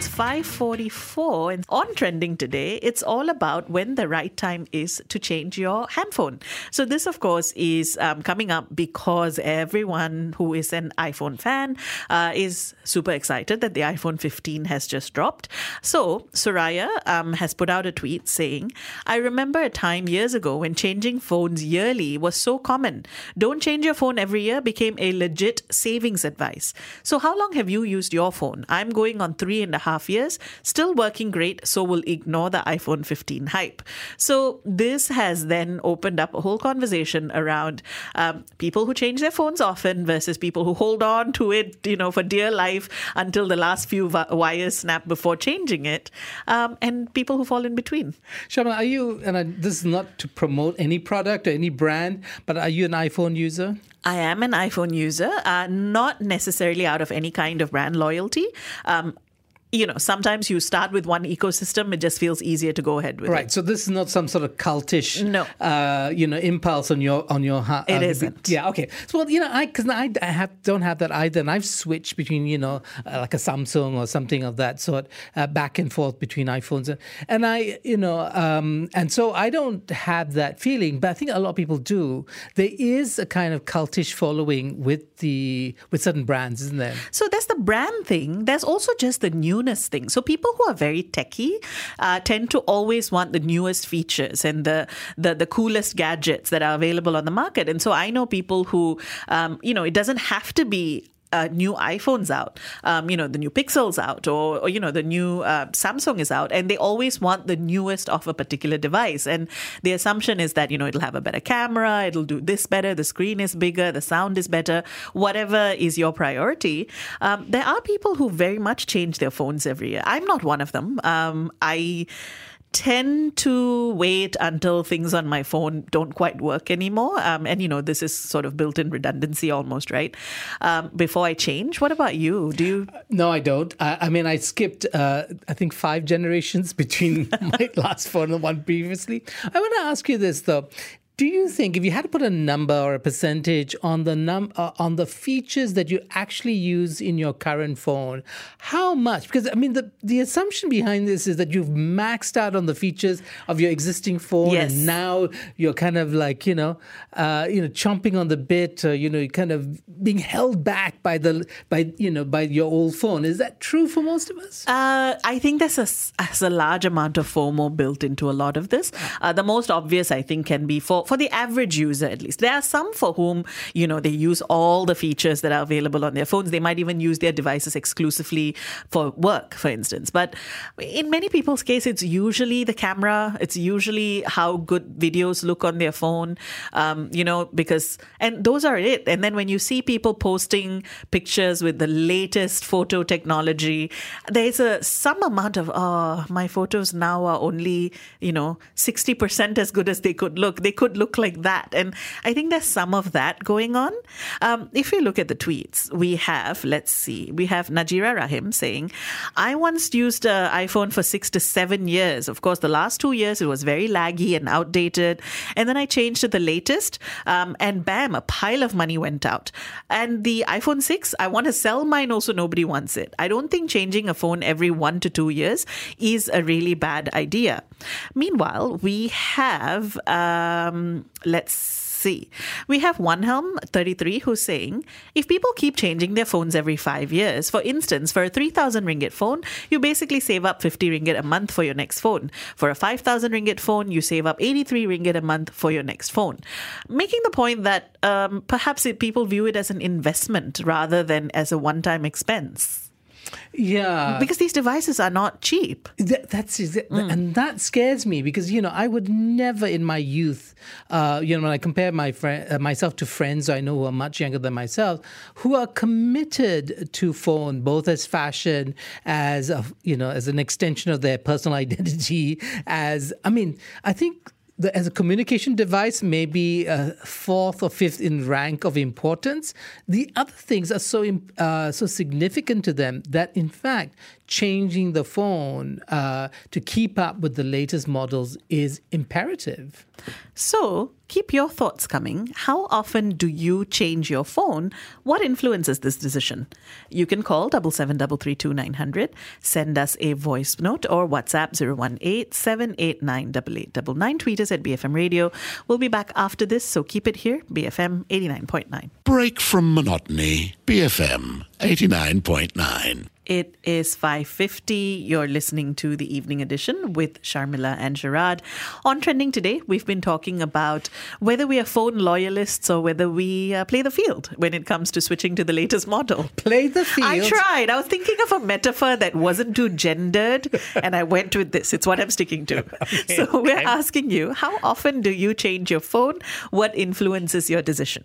It's 5:44 and on trending today, it's all about when the right time is to change your handphone. So this, of course, is um, coming up because everyone who is an iPhone fan uh, is super excited that the iPhone 15 has just dropped. So Soraya um, has put out a tweet saying, "I remember a time years ago when changing phones yearly was so common. Don't change your phone every year became a legit savings advice. So how long have you used your phone? I'm going on three and a half years, still working great, so we'll ignore the iPhone 15 hype. So this has then opened up a whole conversation around um, people who change their phones often versus people who hold on to it, you know, for dear life until the last few vi- wires snap before changing it, um, and people who fall in between. Shama, are you, and I, this is not to promote any product or any brand, but are you an iPhone user? I am an iPhone user, uh, not necessarily out of any kind of brand loyalty. Um, you know, sometimes you start with one ecosystem; it just feels easier to go ahead with Right. it. So this is not some sort of cultish, No. uh, you know, impulse on your on your heart. It isn't. Yeah. Okay. So well, you know, I because I, I have don't have that either, and I've switched between you know uh, like a Samsung or something of that sort, uh, back and forth between iPhones, and, and I you know, um, and so I don't have that feeling, but I think a lot of people do. There is a kind of cultish following with the with certain brands, isn't there? So that's the brand thing. There's also just the newness thing. So people who are very techie uh, tend to always want the newest features and the, the the coolest gadgets that are available on the market. And so I know people who, um, you know, it doesn't have to be uh, new iPhones out, um, you know, the new Pixels out, or, or you know, the new uh, Samsung is out, and they always want the newest of a particular device. And the assumption is that you know it'll have a better camera, it'll do this better, the screen is bigger, the sound is better, whatever is your priority. Um, there are people who very much change their phones every year. I'm not one of them. Um, I tend to wait until things on my phone don't quite work anymore. Um, and, you know, this is sort of built in redundancy almost, right? Um, before I change. What about you? Do you? No, I don't. I, I mean, I skipped, uh, I think, five generations between my last phone and the one previously. I want to ask you this, though. Do you think if you had to put a number or a percentage on the num uh, on the features that you actually use in your current phone, how much? Because I mean, the the assumption behind this is that you've maxed out on the features of your existing phone, Yes. and now you're kind of like you know, uh, you know, chomping on the bit, uh, you know, kind of being held back by the by you know by your old phone. Is that true for most of us? Uh, I think there's a, there's a large amount of FOMO built into a lot of this. Uh, the most obvious, I think, can be for, for the average user at least. There are some for whom, you know, they use all the features that are available on their phones. They might even use their devices exclusively for work, for instance. But in many people's case, it's usually the camera. It's usually how good videos look on their phone, um, you know, because, and those are it. And then when you see people posting pictures with the latest photo technology, there's a some amount of, oh, my photos now are only, you know, 60% as good as they could look. They could look like that. And I think there's some of that going on. Um, if you look at the tweets, we have, let's see, we have Najira Rahim saying, I once used an iPhone for six to seven years. Of course, the last two years it was very laggy and outdated. And then I changed to the latest, um, and bam, a pile of money went out. And the iPhone 6, I want to sell mine also, nobody wants it. I don't think changing a phone every one to two years is a really bad idea. Meanwhile, we have, um, let's see. We have One Helm 33 who's saying if people keep changing their phones every five years, for instance, for a 3,000 ringgit phone, you basically save up 50 ringgit a month for your next phone. For a 5,000 ringgit phone, you save up 83 ringgit a month for your next phone. Making the point that um, perhaps it, people view it as an investment rather than as a one time expense. Yeah. Because these devices are not cheap. That, that's exa- and that scares me because you know I would never in my youth, uh, you know, when I compare my friend uh, myself to friends I know who are much younger than myself, who are committed to phone both as fashion, as a, you know, as an extension of their personal identity. As I mean, I think the, as a communication device, maybe uh, fourth or fifth in rank of importance. The other things are so uh, so significant to them that, in fact, changing the phone uh, to keep up with the latest models is imperative. So keep your thoughts coming. How often do you change your phone? What influences this decision? You can call double seven double three two nine hundred, send us a voice note or WhatsApp 018 789 8899. Tweet us at BFM Radio. We'll be back after this, so keep it here, BFM 89.9. Break from monotony. BFM 89.9. It is 5.50. You're listening to the evening edition with Sharmila and Sharad. On Trending today, we've been talking about whether we are phone loyalists or whether we uh, play the field when it comes to switching to the latest model. Play the field. I tried. I was thinking of a metaphor that wasn't too gendered, and I went with this. It's what I'm sticking to. Okay, so we're okay. asking you, how often do you change your phone? What influences your decision?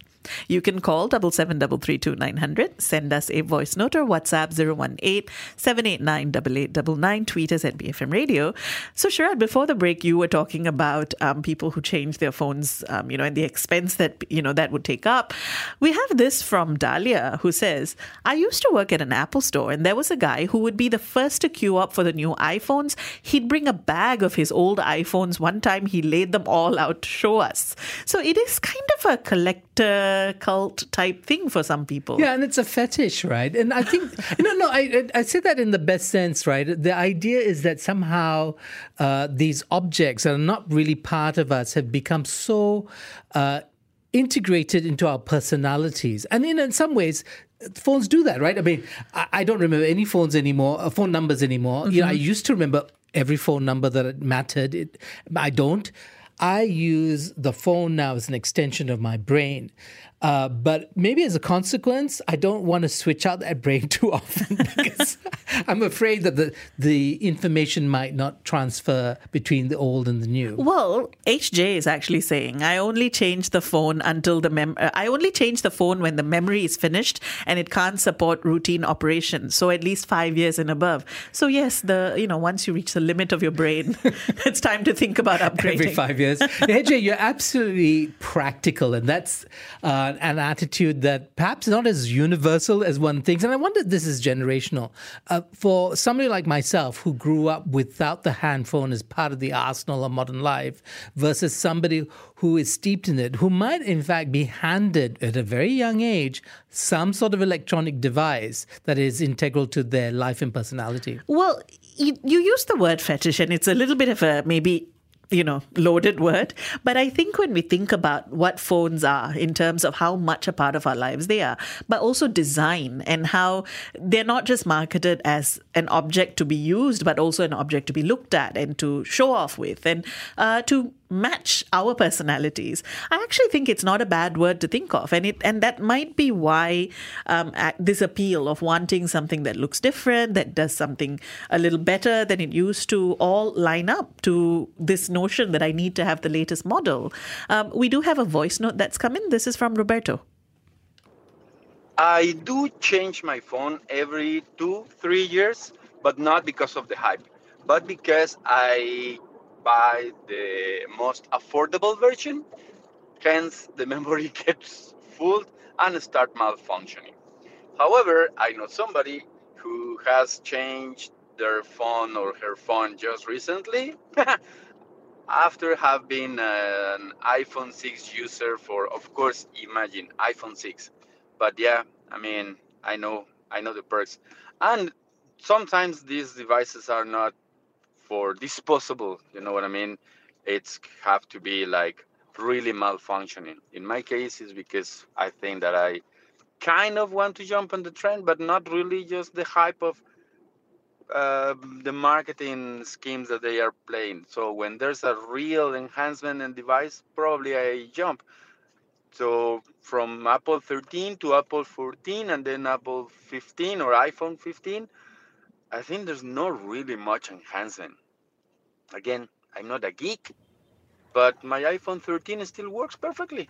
You can call double seven double three two nine hundred. Send us a voice note or WhatsApp 018 789 8899. Tweet us at BFM Radio. So, Sharad, before the break, you were talking about um, people who change their phones, um, you know, and the expense that, you know, that would take up. We have this from Dahlia who says, I used to work at an Apple store and there was a guy who would be the first to queue up for the new iPhones. He'd bring a bag of his old iPhones. One time he laid them all out to show us. So it is kind of a collector cult type thing for some people. Yeah, and it's a fetish, right? And I think know, no, I I I say that in the best sense, right? The idea is that somehow uh, these objects that are not really part of us have become so. Uh, integrated into our personalities. And in, in some ways phones do that right? I mean i, I don't remember any phones anymore uh, phone numbers anymore. You know i used to remember every phone number that mattered. It, i don't. I use the phone now as an extension of my brain uh, but maybe as a consequence, I don't want to switch out that brain too often because I'm afraid that the the information might not transfer between the old and the new. Well, HJ is actually saying I only change the phone until the mem. Uh, I only change the phone when the memory is finished and it can't support routine operations. So at least five years and above. So yes, the you know once you reach the limit of your brain, it's time to think about upgrading. Every five years, HJ, you're absolutely practical, and that's uh, an attitude that perhaps not as universal as one thinks. And I wonder if this is generational. Uh, for somebody like myself who grew up without the hand phone as part of the arsenal of modern life, versus somebody who is steeped in it, who might in fact be handed at a very young age some sort of electronic device that is integral to their life and personality. Well, you, you use the word fetish, and it's a little bit of a maybe you know, loaded word. But I think when we think about what phones are in terms of how much a part of our lives they are, but also design and how they're not just marketed as an object to be used, but also an object to be looked at and to show off with and uh, to match our personalities. I actually think it's not a bad word to think of, and it and that might be why um, this appeal of wanting something that looks different, that does something a little better than it used to, all line up to this notion that I need to have the latest model. Um, we do have a voice note that's come in. This is from Roberto. I do change my phone every two, three years, but not because of the hype, but because I buy the most affordable version. Hence, the memory gets full and start malfunctioning. However, I know somebody who has changed their phone or her phone just recently after have been an iPhone 6 user for of course imagine iPhone 6 but yeah i mean i know i know the perks and sometimes these devices are not for disposable you know what i mean? It's have to be like really malfunctioning. In my case is because i think that i kind of want to jump on the trend but not really just the hype of uh, the marketing schemes that they are playing. So when there's a real enhancement in device probably i jump. So from Apple 13 to Apple 14 and then Apple 15 or iPhone 15, I think there's not really much enhancement. Again, I'm not a geek, but my iPhone 13 still works perfectly.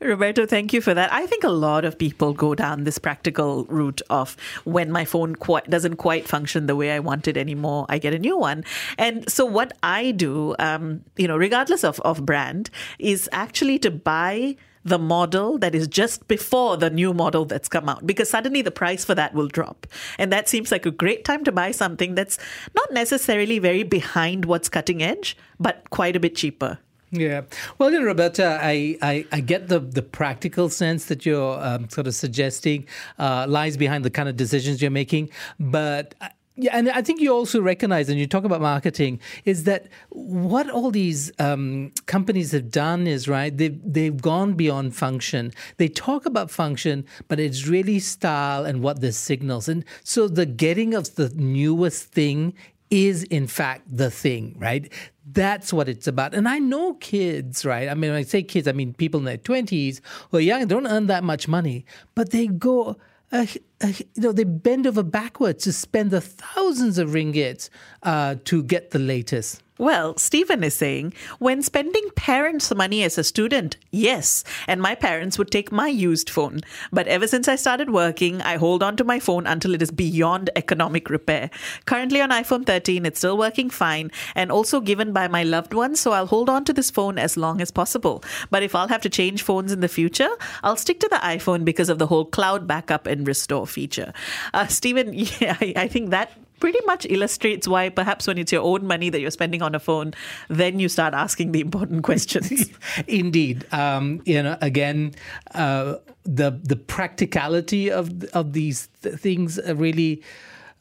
Roberto, thank you for that. I think a lot of people go down this practical route of when my phone quite, doesn't quite function the way I want it anymore, I get a new one. And so what I do, um, you know, regardless of, of brand, is actually to buy the model that is just before the new model that's come out because suddenly the price for that will drop. And that seems like a great time to buy something that's not necessarily very behind what's cutting edge, but quite a bit cheaper. Yeah. Well, know, Roberta, I, I, I get the, the practical sense that you're um, sort of suggesting uh, lies behind the kind of decisions you're making. But yeah, and I think you also recognize, and you talk about marketing, is that what all these um, companies have done is right. They've they've gone beyond function. They talk about function, but it's really style and what this signals. And so the getting of the newest thing is in fact the thing, right? That's what it's about. And I know kids, right? I mean, when I say kids, I mean people in their 20s who are young, don't earn that much money, but they go you know, they bend over backwards to spend the thousands of ringgits uh, to get the latest. Well, Stephen is saying when spending parents' money as a student, yes, and my parents would take my used phone. But ever since I started working, I hold on to my phone until it is beyond economic repair. Currently on iPhone 13, it's still working fine and also given by my loved ones, so I'll hold on to this phone as long as possible. But if I'll have to change phones in the future, I'll stick to the iPhone because of the whole cloud backup and restore feature. Uh, Stephen, yeah, I, I think that pretty much illustrates why perhaps when it's your own money that you're spending on a phone, then you start asking the important questions. Indeed, um, you know, again, uh, the the practicality of of these th- things really.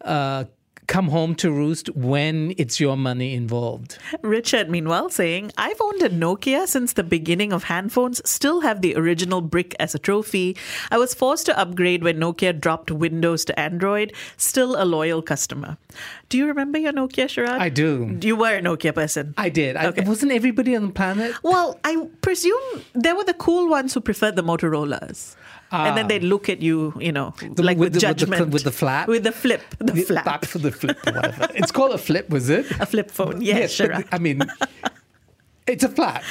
Uh, come home to roost when it's your money involved. Richard, meanwhile, saying, I've owned a Nokia since the beginning of handphones, still have the original brick as a trophy. I was forced to upgrade when Nokia dropped Windows to Android, still a loyal customer. Do you remember your Nokia, Sharad? I do. You were a Nokia person. I did. Okay. I, wasn't everybody on the planet? Well, I presume there were the cool ones who preferred the Motorola's. and then ah. they'd look at you, you know, The- like with, the, judgment. with the, with the flap. With the flip. The The- flap. flap for the flip or whatever. it's called a flip, was it? A flip phone. Yes, but I mean, it's a flap.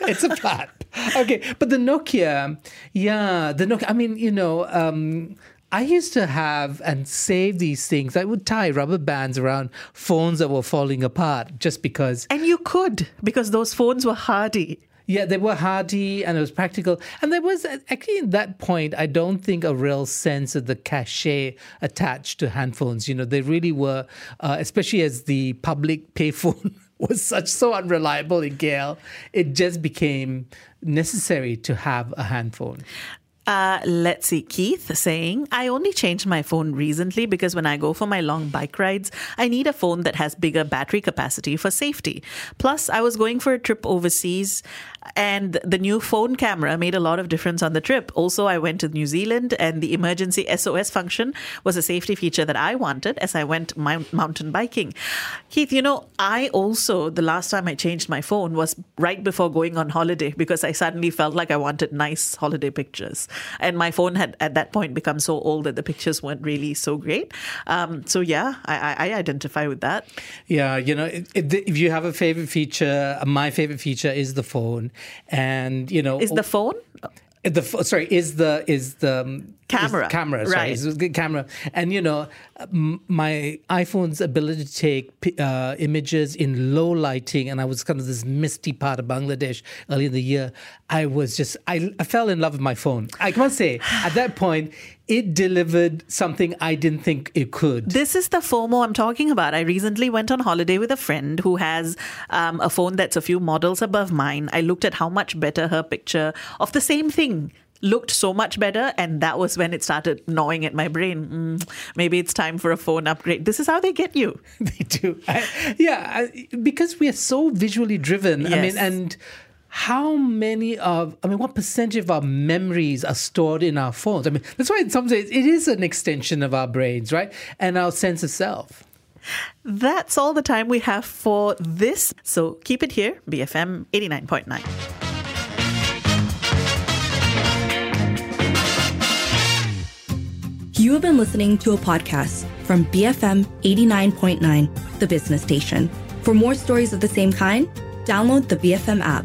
It's a flap. Okay, but the Nokia, yeah, the Nokia. I mean, you know, um, I used to have and save these things. I would tie rubber bands around phones that were falling apart just because. And you could, because those phones were hardy. Yeah, they were hardy and it was practical. And there was actually at that point, I don't think a real sense of the cachet attached to handphones. You know, they really were, uh, especially as the public payphone was such so unreliable in KL, it just became necessary to have a handphone. Uh, let's see, Keith saying, I only changed my phone recently because when I go for my long bike rides, I need a phone that has bigger battery capacity for safety. Plus, I was going for a trip overseas and the new phone camera made a lot of difference on the trip. Also, I went to New Zealand and the emergency SOS function was a safety feature that I wanted as I went mount- mountain biking. Keith, you know, I also, the last time I changed my phone was right before going on holiday because I suddenly felt like I wanted nice holiday pictures. And my phone had at that point become so old that the pictures weren't really so great. Um, so, yeah, I, I, I identify with that. Yeah, you know, if, if you have a favorite feature, my favorite feature is the phone, and you know, Is the phone? The sorry is the is the um, Camera. is camera sorry Right. is the camera and you know my iPhone's ability to take uh, images in low lighting and I was kind of this misty part of Bangladesh early in the year I was just I, I fell in love with my phone I must say at that point it delivered something I didn't think it could This is the FOMO I'm talking about. I recently went on holiday with a friend who has um, a phone that's a few models above mine. I looked at how much better her picture of the same thing looked so much better, and that was when it started gnawing at my brain. Mm, maybe it's time for a phone upgrade. This is how they get you. they do. I, yeah, I, because we are so visually driven. I mean, and how many of, I mean, what percentage of our memories are stored in our phones? I mean, that's why in some ways it is an extension of our brains, right? And our sense of self. That's all the time we have for this. So keep it here, BFM 89.9. You have been listening to a podcast from BFM 89.9, the business station. For more stories of the same kind, download the BFM app.